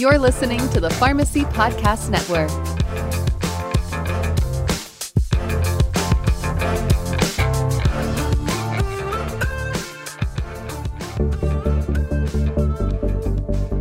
You're listening to the Pharmacy Podcast Network.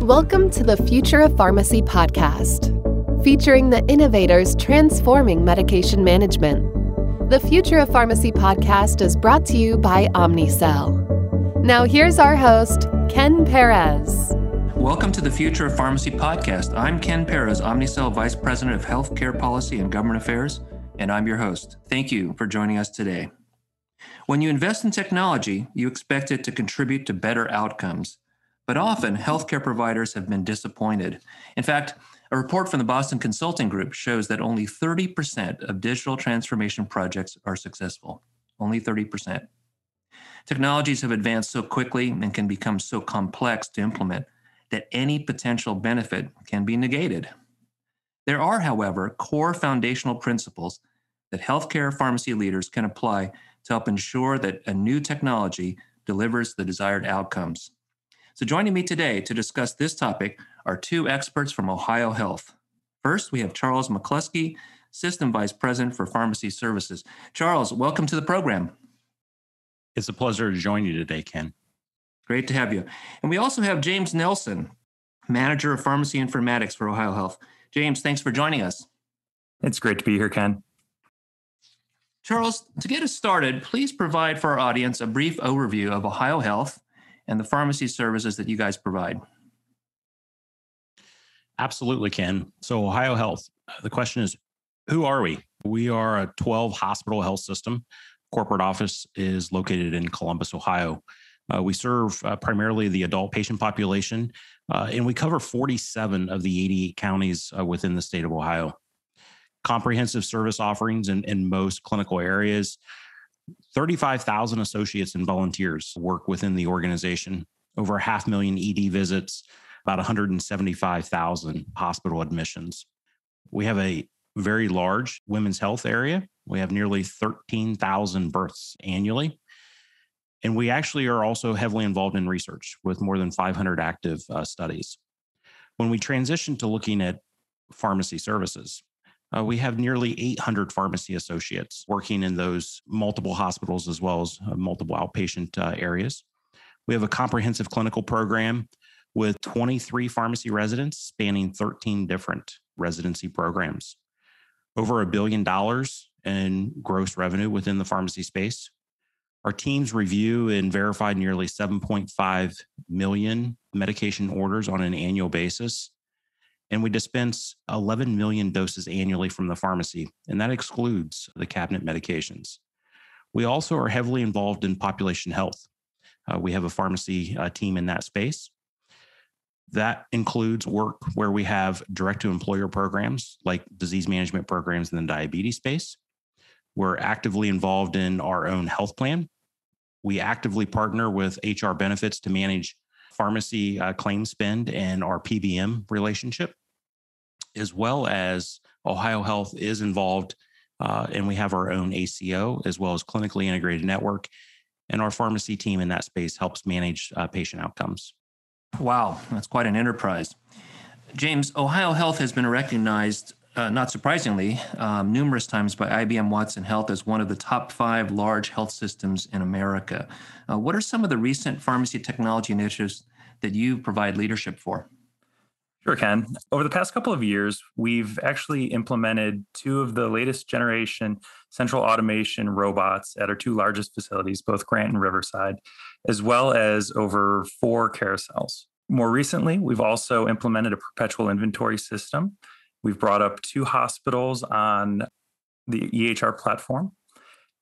Welcome to the Future of Pharmacy podcast, featuring the innovators transforming medication management. The Future of Pharmacy podcast is brought to you by Omnicell. Now, here's our host, Ken Perez. Welcome to the Future of Pharmacy podcast. I'm Ken Perez, Omnicell Vice President of Healthcare Policy and Government Affairs, and I'm your host. Thank you for joining us today. When you invest in technology, you expect it to contribute to better outcomes. But often, healthcare providers have been disappointed. In fact, a report from the Boston Consulting Group shows that only 30% of digital transformation projects are successful. Only 30%. Technologies have advanced so quickly and can become so complex to implement that any potential benefit can be negated. There are, however, core foundational principles that healthcare pharmacy leaders can apply to help ensure that a new technology delivers the desired outcomes. So, joining me today to discuss this topic are two experts from Ohio Health. First, we have Charles McCluskey, System Vice President for Pharmacy Services. Charles, welcome to the program. It's a pleasure to join you today, Ken. Great to have you. And we also have James Nelson, Manager of Pharmacy Informatics for Ohio Health. James, thanks for joining us. It's great to be here, Ken. Charles, to get us started, please provide for our audience a brief overview of Ohio Health and the pharmacy services that you guys provide. Absolutely, Ken. So, Ohio Health, the question is who are we? We are a 12 hospital health system. Corporate office is located in Columbus, Ohio. Uh, we serve uh, primarily the adult patient population, uh, and we cover 47 of the 88 counties uh, within the state of Ohio. Comprehensive service offerings in, in most clinical areas. 35,000 associates and volunteers work within the organization, over a half million ED visits, about 175,000 hospital admissions. We have a very large women's health area. We have nearly 13,000 births annually. And we actually are also heavily involved in research with more than 500 active uh, studies. When we transition to looking at pharmacy services, uh, we have nearly 800 pharmacy associates working in those multiple hospitals as well as uh, multiple outpatient uh, areas. We have a comprehensive clinical program with 23 pharmacy residents spanning 13 different residency programs. Over a billion dollars in gross revenue within the pharmacy space. Our teams review and verify nearly 7.5 million medication orders on an annual basis and we dispense 11 million doses annually from the pharmacy, and that excludes the cabinet medications. We also are heavily involved in population health. Uh, we have a pharmacy uh, team in that space. That includes work where we have direct to employer programs like disease management programs in the diabetes space. We're actively involved in our own health plan. We actively partner with HR benefits to manage pharmacy uh, claim spend and our PBM relationship, as well as Ohio Health is involved, uh, and we have our own ACO as well as clinically integrated network. And our pharmacy team in that space helps manage uh, patient outcomes. Wow, that's quite an enterprise. James, Ohio Health has been recognized, uh, not surprisingly, um, numerous times by IBM Watson Health as one of the top five large health systems in America. Uh, what are some of the recent pharmacy technology initiatives that you provide leadership for? Sure, Ken. Over the past couple of years, we've actually implemented two of the latest generation central automation robots at our two largest facilities, both Grant and Riverside, as well as over four carousels. More recently, we've also implemented a perpetual inventory system. We've brought up two hospitals on the EHR platform.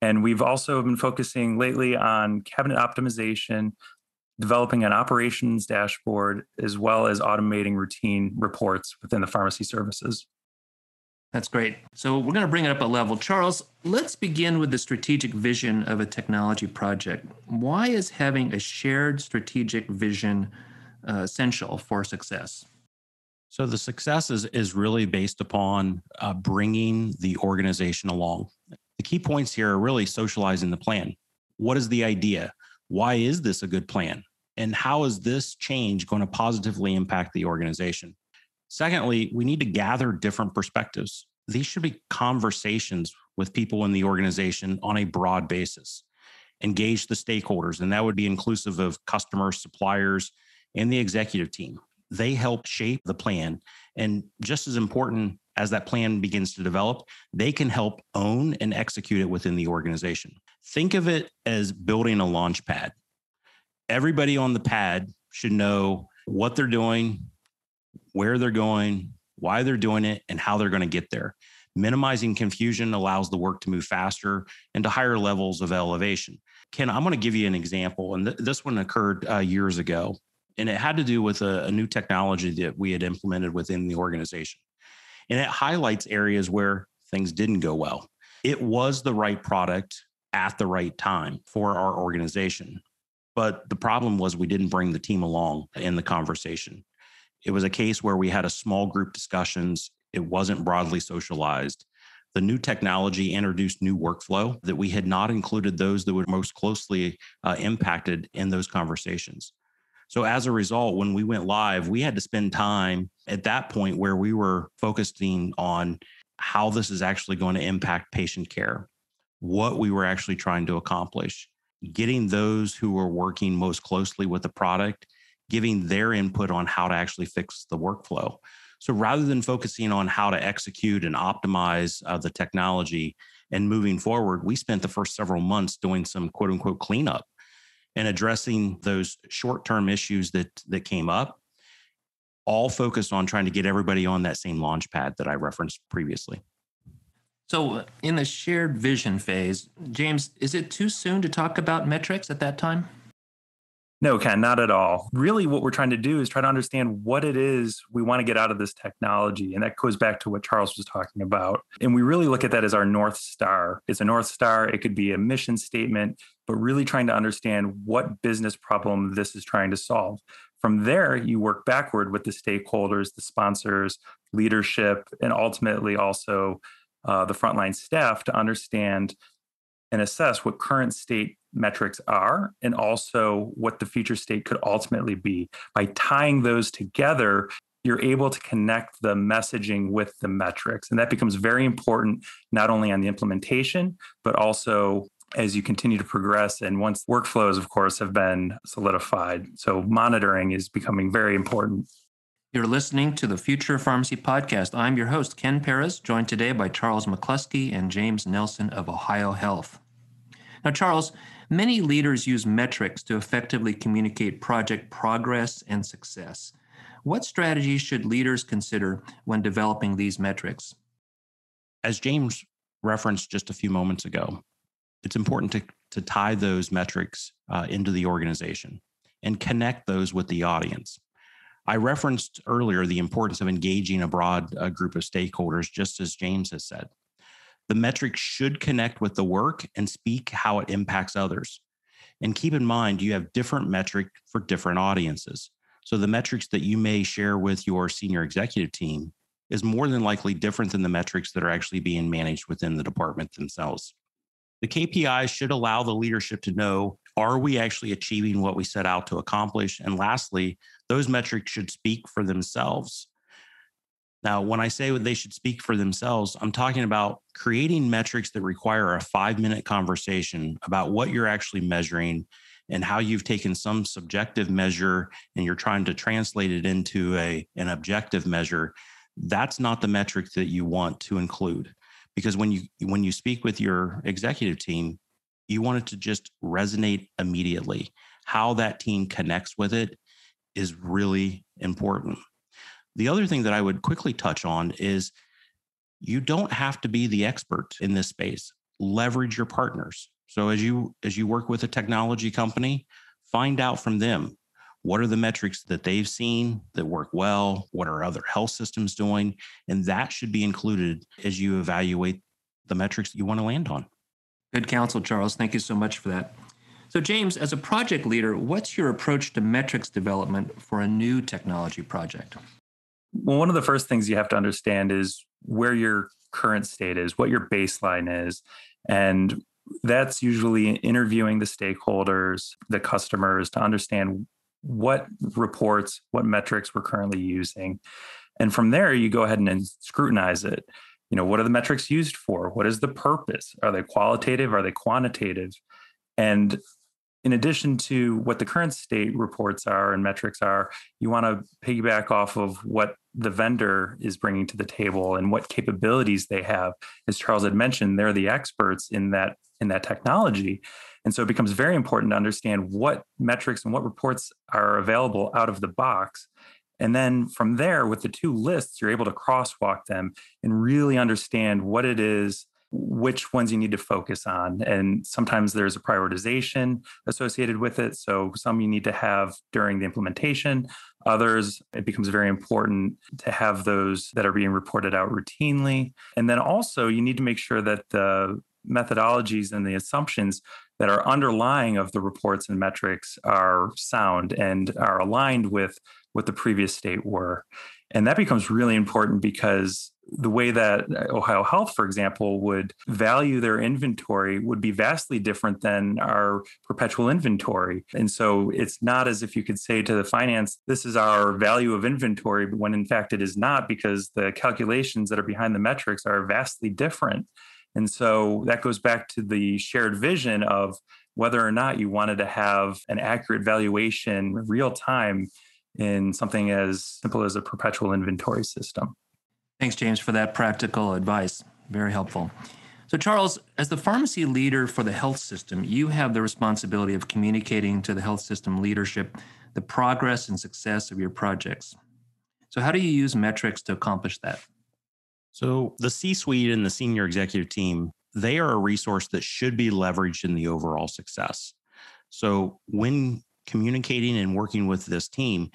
And we've also been focusing lately on cabinet optimization, developing an operations dashboard, as well as automating routine reports within the pharmacy services. That's great. So we're going to bring it up a level. Charles, let's begin with the strategic vision of a technology project. Why is having a shared strategic vision uh, essential for success? So the success is, is really based upon uh, bringing the organization along. The key points here are really socializing the plan. What is the idea? Why is this a good plan? And how is this change going to positively impact the organization? Secondly, we need to gather different perspectives. These should be conversations with people in the organization on a broad basis. Engage the stakeholders, and that would be inclusive of customers, suppliers, and the executive team. They help shape the plan. And just as important as that plan begins to develop, they can help own and execute it within the organization. Think of it as building a launch pad. Everybody on the pad should know what they're doing, where they're going, why they're doing it, and how they're going to get there. Minimizing confusion allows the work to move faster and to higher levels of elevation. Ken, I'm going to give you an example, and th- this one occurred uh, years ago, and it had to do with a, a new technology that we had implemented within the organization. And it highlights areas where things didn't go well. It was the right product at the right time for our organization. But the problem was we didn't bring the team along in the conversation. It was a case where we had a small group discussions. It wasn't broadly socialized. The new technology introduced new workflow that we had not included those that were most closely uh, impacted in those conversations. So as a result, when we went live, we had to spend time at that point where we were focusing on how this is actually going to impact patient care, what we were actually trying to accomplish, getting those who were working most closely with the product, giving their input on how to actually fix the workflow. So rather than focusing on how to execute and optimize uh, the technology and moving forward, we spent the first several months doing some quote unquote cleanup and addressing those short term issues that that came up all focused on trying to get everybody on that same launch pad that I referenced previously. So, uh, in the shared vision phase, James, is it too soon to talk about metrics at that time? No, Ken, not at all. Really, what we're trying to do is try to understand what it is we want to get out of this technology. And that goes back to what Charles was talking about. And we really look at that as our North Star. It's a North Star, it could be a mission statement, but really trying to understand what business problem this is trying to solve. From there, you work backward with the stakeholders, the sponsors, leadership, and ultimately also uh, the frontline staff to understand and assess what current state metrics are and also what the future state could ultimately be. By tying those together, you're able to connect the messaging with the metrics. And that becomes very important, not only on the implementation, but also as you continue to progress and once workflows, of course, have been solidified. So monitoring is becoming very important. You're listening to the Future of Pharmacy podcast. I'm your host, Ken Perez, joined today by Charles McCluskey and James Nelson of Ohio Health. Now, Charles, many leaders use metrics to effectively communicate project progress and success. What strategies should leaders consider when developing these metrics? As James referenced just a few moments ago, it's important to, to tie those metrics uh, into the organization and connect those with the audience. I referenced earlier the importance of engaging a broad uh, group of stakeholders, just as James has said. The metric should connect with the work and speak how it impacts others. And keep in mind, you have different metric for different audiences. So the metrics that you may share with your senior executive team is more than likely different than the metrics that are actually being managed within the department themselves. The KPIs should allow the leadership to know are we actually achieving what we set out to accomplish? And lastly, those metrics should speak for themselves. Now, when I say they should speak for themselves, I'm talking about creating metrics that require a five minute conversation about what you're actually measuring and how you've taken some subjective measure and you're trying to translate it into a, an objective measure. That's not the metric that you want to include because when you when you speak with your executive team you want it to just resonate immediately how that team connects with it is really important the other thing that I would quickly touch on is you don't have to be the expert in this space. Leverage your partners. So as you as you work with a technology company, find out from them what are the metrics that they've seen that work well, what are other health systems doing, and that should be included as you evaluate the metrics that you want to land on. Good counsel, Charles. Thank you so much for that. So, James, as a project leader, what's your approach to metrics development for a new technology project? Well, one of the first things you have to understand is where your current state is, what your baseline is. And that's usually interviewing the stakeholders, the customers to understand what reports, what metrics we're currently using. And from there, you go ahead and scrutinize it. You know, what are the metrics used for? What is the purpose? Are they qualitative? Are they quantitative? And in addition to what the current state reports are and metrics are, you want to piggyback off of what the vendor is bringing to the table and what capabilities they have. As Charles had mentioned, they're the experts in that in that technology. And so it becomes very important to understand what metrics and what reports are available out of the box. And then from there, with the two lists, you're able to crosswalk them and really understand what it is which ones you need to focus on. And sometimes there's a prioritization associated with it. So some you need to have during the implementation. Others, it becomes very important to have those that are being reported out routinely. And then also, you need to make sure that the methodologies and the assumptions that are underlying of the reports and metrics are sound and are aligned with what the previous state were. And that becomes really important because the way that uh, Ohio Health, for example, would value their inventory would be vastly different than our perpetual inventory. And so it's not as if you could say to the finance, this is our value of inventory, when in fact it is not because the calculations that are behind the metrics are vastly different. And so that goes back to the shared vision of whether or not you wanted to have an accurate valuation real time in something as simple as a perpetual inventory system. Thanks, James, for that practical advice. Very helpful. So, Charles, as the pharmacy leader for the health system, you have the responsibility of communicating to the health system leadership the progress and success of your projects. So, how do you use metrics to accomplish that? So, the C suite and the senior executive team, they are a resource that should be leveraged in the overall success. So, when communicating and working with this team,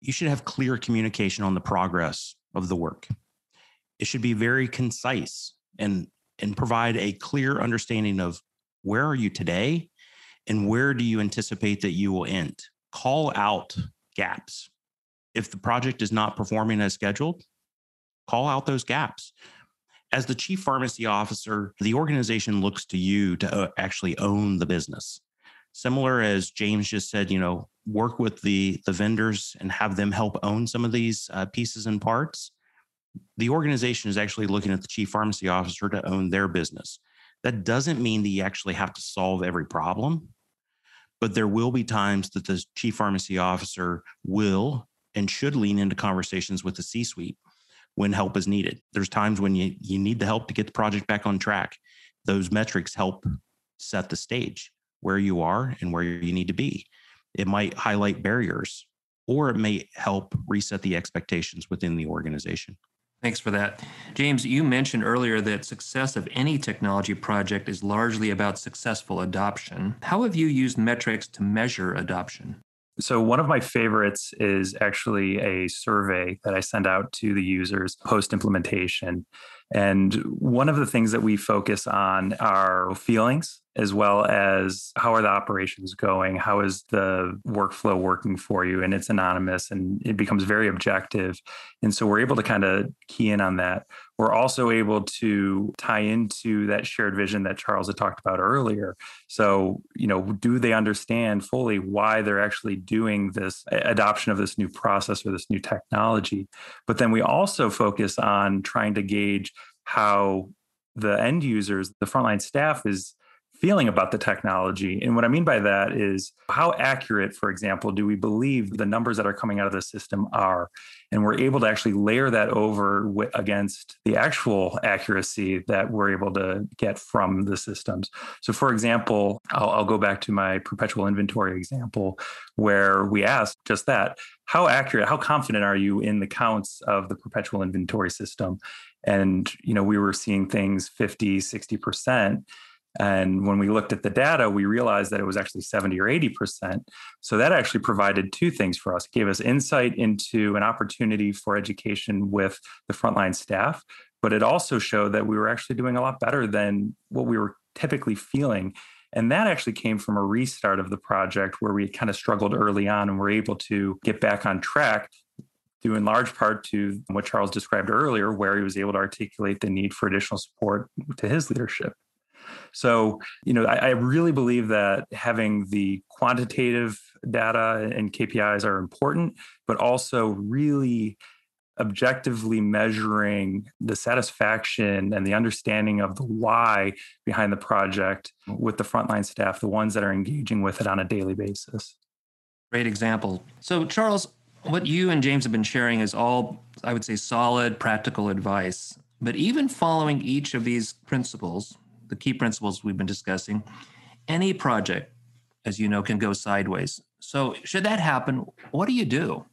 you should have clear communication on the progress of the work. It should be very concise and and provide a clear understanding of where are you today and where do you anticipate that you will end. Call out gaps. If the project is not performing as scheduled, call out those gaps. As the chief pharmacy officer, the organization looks to you to uh, actually own the business similar as James just said, you know, work with the the vendors and have them help own some of these uh, pieces and parts. The organization is actually looking at the chief pharmacy officer to own their business. That doesn't mean that you actually have to solve every problem, but there will be times that the chief pharmacy officer will and should lean into conversations with the C suite when help is needed. There's times when you, you need the help to get the project back on track. Those metrics help set the stage where you are and where you need to be. It might highlight barriers or it may help reset the expectations within the organization. Thanks for that. James, you mentioned earlier that success of any technology project is largely about successful adoption. How have you used metrics to measure adoption? So, one of my favorites is actually a survey that I send out to the users post implementation. And one of the things that we focus on are feelings as well as how are the operations going? How is the workflow working for you? And it's anonymous and it becomes very objective. And so we're able to kind of key in on that. We're also able to tie into that shared vision that Charles had talked about earlier. So, you know, do they understand fully why they're actually doing this adoption of this new process or this new technology? But then we also focus on trying to gauge how the end users, the frontline staff is feeling about the technology. And what I mean by that is how accurate, for example, do we believe the numbers that are coming out of the system are? And we're able to actually layer that over w- against the actual accuracy that we're able to get from the systems. So, for example, I'll, I'll go back to my perpetual inventory example where we asked just that how accurate, how confident are you in the counts of the perpetual inventory system? And, you know, we were seeing things 50, 60%. And when we looked at the data, we realized that it was actually 70 or 80%. So that actually provided two things for us. It gave us insight into an opportunity for education with the frontline staff, but it also showed that we were actually doing a lot better than what we were typically feeling. And that actually came from a restart of the project where we kind of struggled early on and were able to get back on track due in large part to what Charles described earlier, where he was able to articulate the need for additional support to his leadership. So, you know, I, I, really believe that having the quantitative data and KPIs are important, but also really objectively measuring the satisfaction and the understanding of the why behind the project with the frontline staff, the ones that are engaging with it on a daily basis. Great example. So, Charles, what you and James have been sharing is all, I would say, solid, practical advice. But even following each of these principles, the key principles we've been discussing, any project, as you know, can go sideways. So, should that happen, what do you do?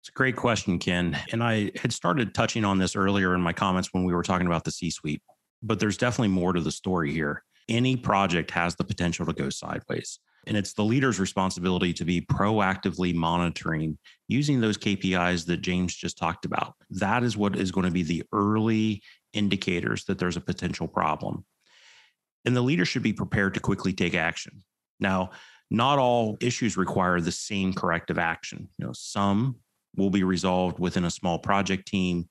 It's a great question, Ken. And I had started touching on this earlier in my comments when we were talking about the C suite, but there's definitely more to the story here. Any project has the potential to go sideways. And it's the leader's responsibility to be proactively monitoring using those KPIs that James just talked about. That is what is going to be the early indicators that there's a potential problem. And the leader should be prepared to quickly take action. Now, not all issues require the same corrective action. You know, some will be resolved within a small project team,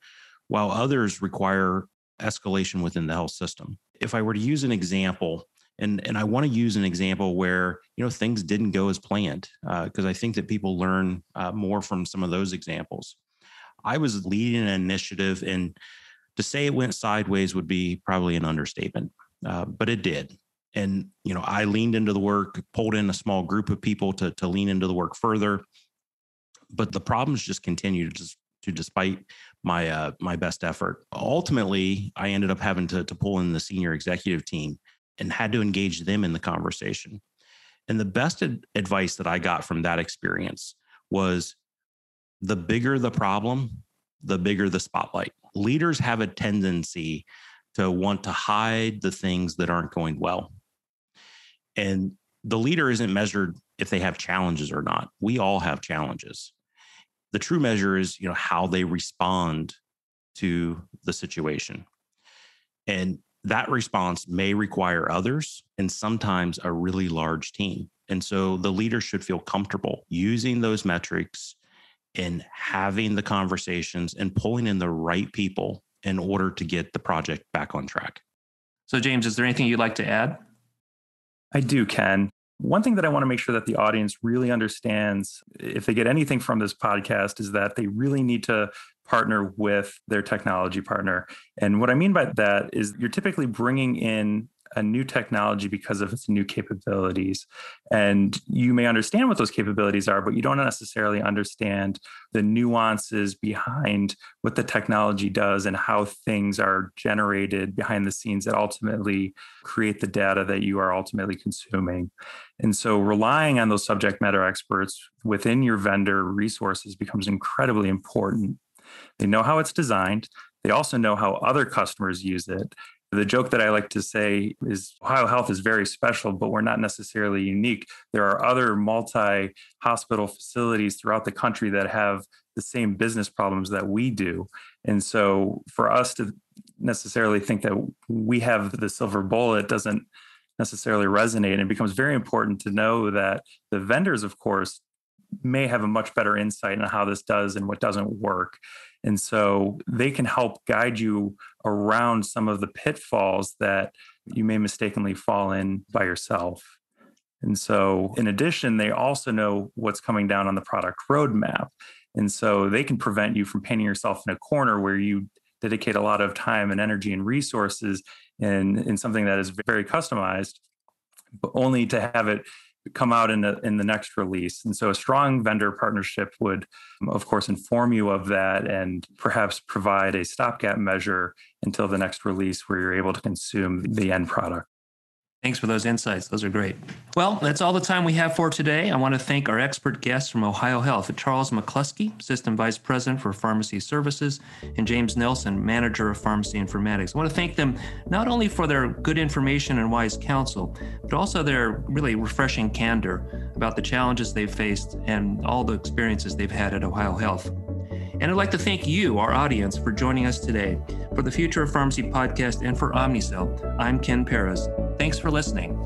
while others require escalation within the health system. If I were to use an example, and, and I want to use an example where you know things didn't go as planned, because uh, I think that people learn uh, more from some of those examples. I was leading an initiative, and to say it went sideways would be probably an understatement, uh, but it did. And you know, I leaned into the work, pulled in a small group of people to to lean into the work further but the problems just continued to, to despite my uh, my best effort. Ultimately, I ended up having to, to pull in the senior executive team and had to engage them in the conversation. And the best ad- advice that I got from that experience was the bigger the problem, the bigger the spotlight. Leaders have a tendency to want to hide the things that aren't going well. And the leader isn't measured if they have challenges or not. We all have challenges the true measure is you know how they respond to the situation and that response may require others and sometimes a really large team and so the leader should feel comfortable using those metrics and having the conversations and pulling in the right people in order to get the project back on track so james is there anything you'd like to add I do, Ken. One thing that I want to make sure that the audience really understands, if they get anything from this podcast, is that they really need to partner with their technology partner. And what I mean by that is you're typically bringing in a new technology because of its new capabilities. And you may understand what those capabilities are, but you don't necessarily understand the nuances behind what the technology does and how things are generated behind the scenes that ultimately create the data that you are ultimately consuming. And so relying on those subject matter experts within your vendor resources becomes incredibly important. They know how it's designed. They also know how other customers use it. The joke that I like to say is Ohio Health is very special, but we're not necessarily unique. There are other multi hospital facilities throughout the country that have the same business problems that we do. And so for us to necessarily think that we have the silver bullet doesn't necessarily resonate. And it becomes very important to know that the vendors, of course, may have a much better insight on how this does and what doesn't work. And so they can help guide you around some of the pitfalls that you may mistakenly fall in by yourself. And so, in addition, they also know what's coming down on the product roadmap. And so they can prevent you from painting yourself in a corner where you dedicate a lot of time and energy and resources in, in something that is very customized, but only to have it come out in the in the next release. And so a strong vendor partnership would um, of course inform you of that and perhaps provide a stopgap measure until the next release where you're able to consume the end product. Thanks for those insights. Those are great. Well, that's all the time we have for today. I want to thank our expert guests from Ohio Health, Charles McCluskey, System Vice President for Pharmacy Services, and James Nelson, Manager of Pharmacy Informatics. I want to thank them not only for their good information and wise counsel, but also their really refreshing candor about the challenges they've faced and all the experiences they've had at Ohio Health. And I'd like to thank you, our audience, for joining us today. For the Future of Pharmacy podcast and for Omnicell, I'm Ken Perez. Thanks for listening.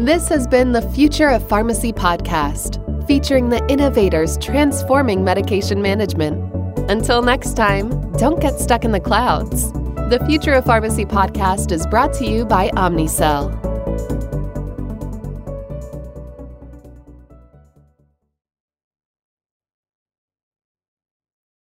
This has been the Future of Pharmacy podcast, featuring the innovators transforming medication management. Until next time, don't get stuck in the clouds. The Future of Pharmacy podcast is brought to you by Omnicell.